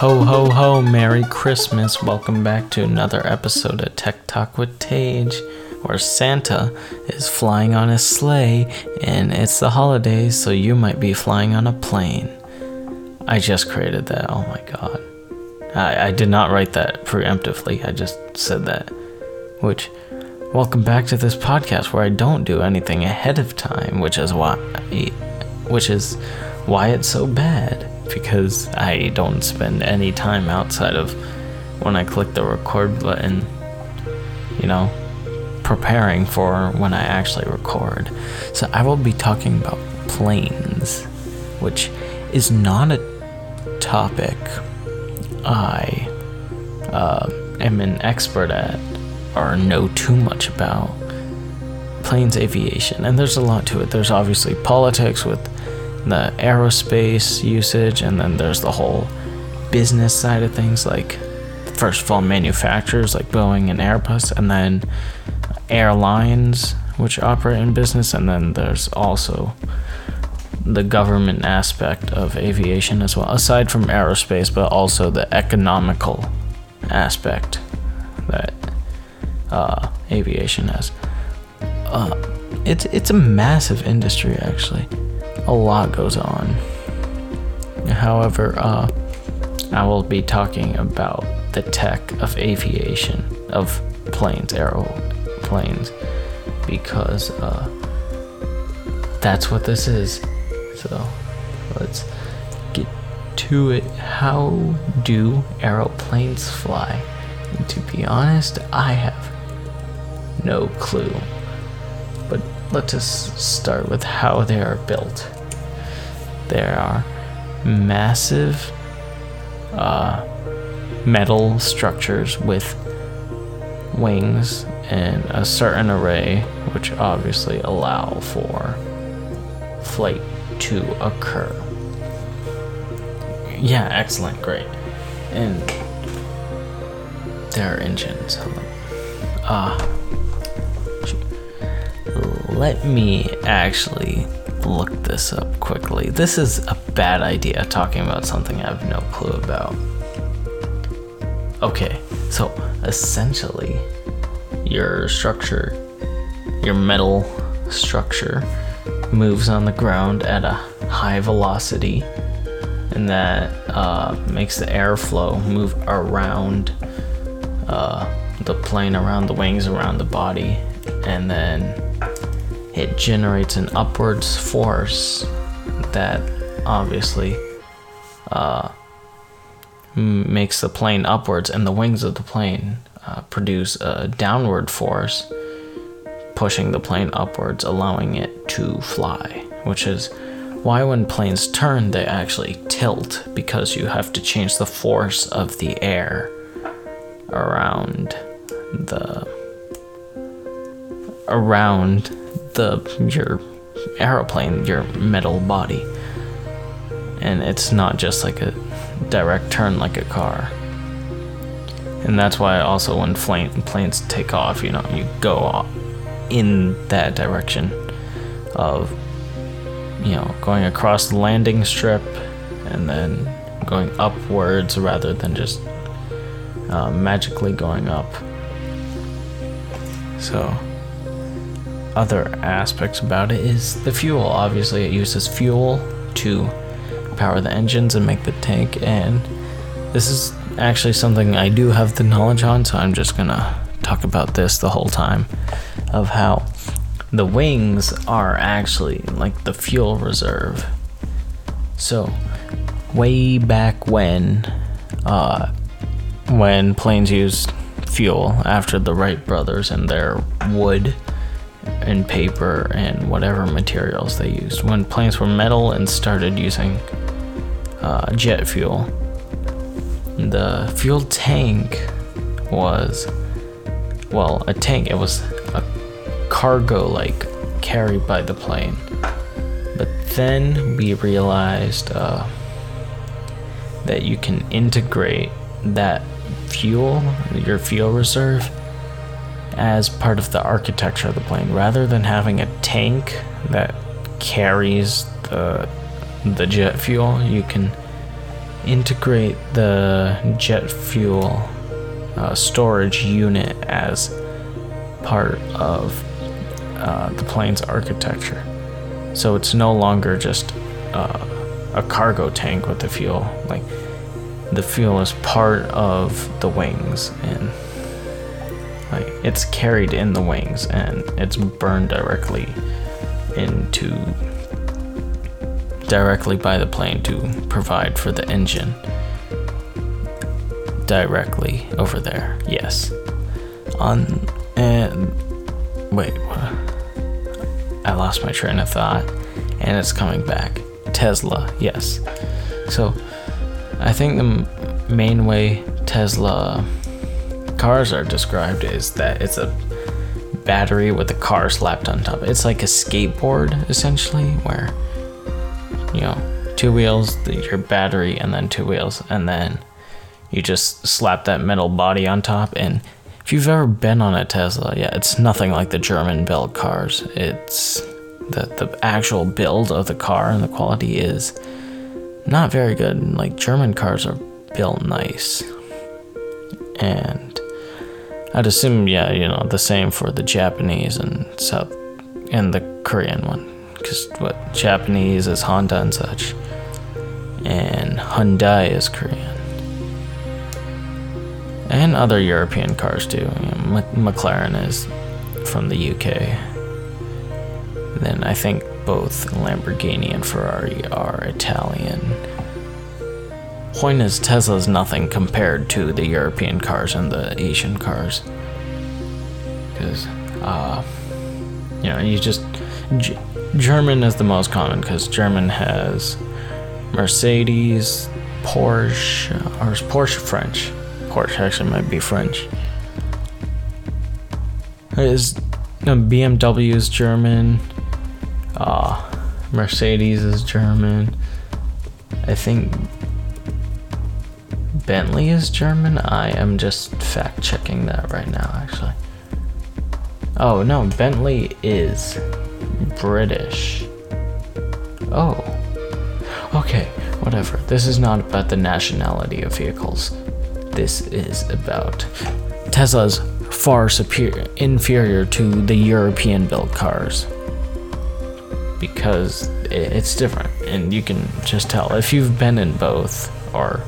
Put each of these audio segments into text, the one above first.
Ho ho ho, Merry Christmas. Welcome back to another episode of Tech Talk with Tage, where Santa is flying on a sleigh and it's the holidays, so you might be flying on a plane. I just created that, oh my god. I, I did not write that preemptively, I just said that. Which, welcome back to this podcast where I don't do anything ahead of time, which is why, which is why it's so bad because I don't spend any time outside of when I click the record button, you know, preparing for when I actually record. So I will be talking about planes, which is not a topic I uh, am an expert at or know too much about. Planes aviation, and there's a lot to it. There's obviously politics with the aerospace usage, and then there's the whole business side of things, like first of all, manufacturers like Boeing and Airbus, and then airlines which operate in business, and then there's also the government aspect of aviation as well, aside from aerospace, but also the economical aspect that uh, aviation has. Uh, it's it's a massive industry actually a lot goes on. However, uh, I will be talking about the tech of aviation, of planes, aeroplanes, because uh, that's what this is. So let's get to it. How do aeroplanes fly? And to be honest, I have no clue. But let us start with how they are built there are massive uh, metal structures with wings and a certain array, which obviously allow for flight to occur. Yeah, excellent, great. And there are engines. Ah. Uh, let me actually look this up quickly. This is a bad idea talking about something I have no clue about. Okay, so essentially, your structure, your metal structure, moves on the ground at a high velocity, and that uh, makes the airflow move around uh, the plane, around the wings, around the body, and then it generates an upwards force that obviously uh, makes the plane upwards, and the wings of the plane uh, produce a downward force, pushing the plane upwards, allowing it to fly, which is why when planes turn, they actually tilt because you have to change the force of the air around the around the your aeroplane, your metal body. And it's not just like a direct turn like a car. And that's why also when planes take off, you know, you go in that direction of you know, going across the landing strip and then going upwards rather than just uh, magically going up. So, other aspects about it is the fuel. Obviously, it uses fuel to power the engines and make the tank, and this is actually something I do have the knowledge on, so I'm just gonna talk about this the whole time of how the wings are actually like the fuel reserve. So, way back when, uh, when planes used fuel after the Wright brothers and their wood and paper and whatever materials they used. When planes were metal and started using uh, jet fuel, the fuel tank was, well, a tank. It was a cargo like carried by the plane. But then we realized uh, that you can integrate that fuel, your fuel reserve, as part of the architecture of the plane rather than having a tank that carries the the jet fuel you can integrate the jet fuel uh, storage unit as part of uh, the plane's architecture. So it's no longer just uh, a cargo tank with the fuel. Like the fuel is part of the wings and like it's carried in the wings and it's burned directly into directly by the plane to provide for the engine directly over there. Yes. On and wait, what? I lost my train of thought and it's coming back. Tesla, yes. So I think the main way Tesla cars are described is that it's a battery with a car slapped on top. It's like a skateboard essentially, where you know, two wheels, your battery, and then two wheels, and then you just slap that metal body on top. And if you've ever been on a Tesla, yeah, it's nothing like the German built cars. It's the the actual build of the car and the quality is not very good. Like German cars are built nice. And I'd assume yeah, you know, the same for the Japanese and South and the Korean one. Cuz what Japanese is Honda and such. And Hyundai is Korean. And other European cars too. You know, McLaren is from the UK. Then I think both Lamborghini and Ferrari are Italian. Point is, Tesla's nothing compared to the European cars and the Asian cars. Because, uh, you know, you just. G- German is the most common because German has Mercedes, Porsche, or is Porsche French? Porsche actually might be French. Is BMW is German. Uh, Mercedes is German. I think Bentley is German. I am just fact checking that right now, actually. Oh, no, Bentley is British. Oh. Okay, whatever. This is not about the nationality of vehicles. This is about Tesla's far superior inferior to the European built cars because it's different and you can just tell if you've been in both or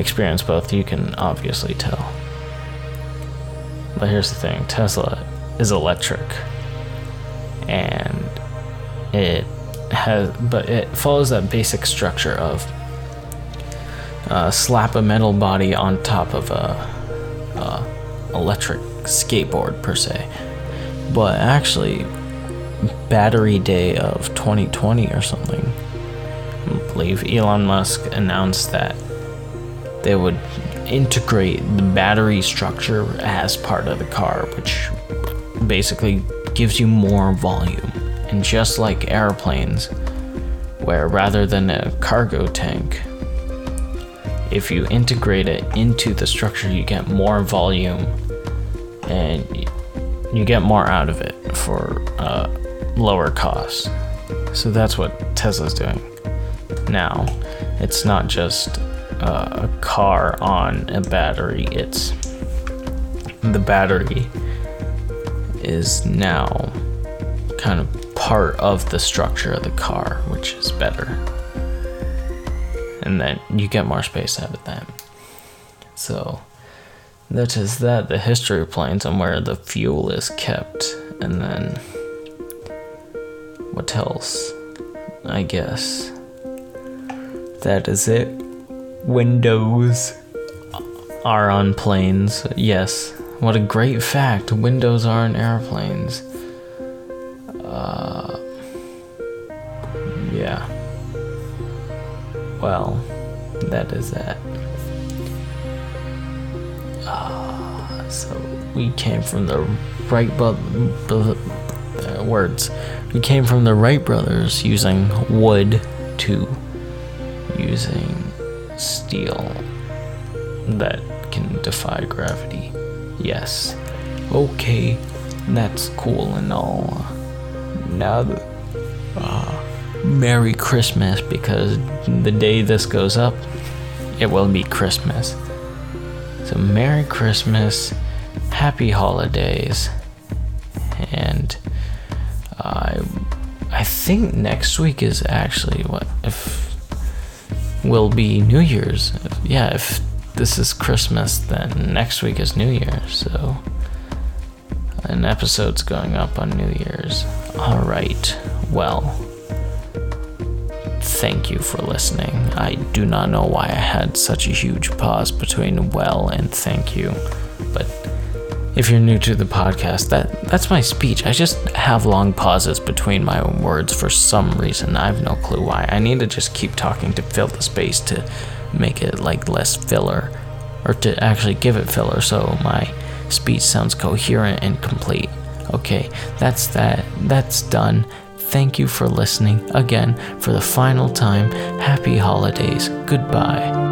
experienced both you can obviously tell but here's the thing tesla is electric and it has but it follows that basic structure of uh, slap a metal body on top of a, a electric skateboard per se but actually battery day of 2020 or something. I believe Elon Musk announced that they would integrate the battery structure as part of the car, which basically gives you more volume. And just like airplanes, where rather than a cargo tank, if you integrate it into the structure, you get more volume and you get more out of it for uh, lower cost. So that's what Tesla's doing. Now, it's not just uh, a car on a battery, it's the battery is now kind of part of the structure of the car, which is better. And then you get more space out of that. So that is that, the history planes and where the fuel is kept, and then what else? I guess. That is it. Windows are on planes. Yes. What a great fact. Windows are on airplanes. Uh, yeah. Well, that is that. Uh, so we came from the right but uh, words. We came from the Wright brothers using wood to using steel that can defy gravity. Yes. Okay, that's cool and all. Now, uh, Merry Christmas because the day this goes up, it will be Christmas. So, Merry Christmas, Happy Holidays, and I, I think next week is actually what if will be New Year's. Yeah, if this is Christmas, then next week is New Year's. So, an episode's going up on New Year's. All right. Well, thank you for listening. I do not know why I had such a huge pause between well and thank you, but if you're new to the podcast, that that's my speech. I just have long pauses between my own words for some reason. I have no clue why. I need to just keep talking to fill the space to make it like less filler or to actually give it filler so my speech sounds coherent and complete. Okay, that's that. That's done. Thank you for listening again for the final time. Happy holidays. Goodbye.